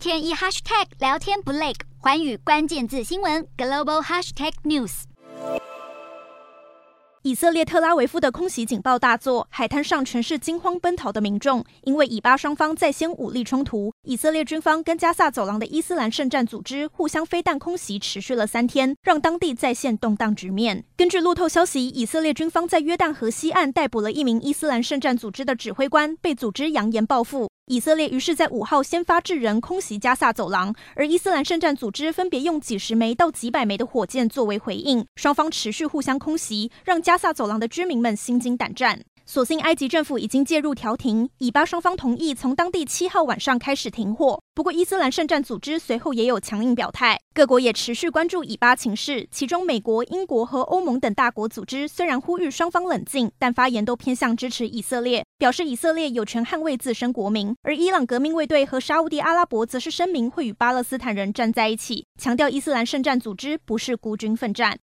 天一 hashtag 聊天不累，寰宇关键字新闻 global hashtag news。以色列特拉维夫的空袭警报大作，海滩上全是惊慌奔逃的民众。因为以巴双方再掀武力冲突，以色列军方跟加萨走廊的伊斯兰圣战组织互相飞弹空袭，持续了三天，让当地再现动荡局面。根据路透消息，以色列军方在约旦河西岸逮捕了一名伊斯兰圣战组织的指挥官，被组织扬言报复。以色列于是，在五号先发制人空袭加萨走廊，而伊斯兰圣战组织分别用几十枚到几百枚的火箭作为回应，双方持续互相空袭，让加萨走廊的居民们心惊胆战。所幸埃及政府已经介入调停，以巴双方同意从当地七号晚上开始停火。不过，伊斯兰圣战组织随后也有强硬表态。各国也持续关注以巴情势，其中美国、英国和欧盟等大国组织虽然呼吁双方冷静，但发言都偏向支持以色列，表示以色列有权捍卫自身国民。而伊朗革命卫队和沙乌地阿拉伯则是声明会与巴勒斯坦人站在一起，强调伊斯兰圣战组织不是孤军奋战。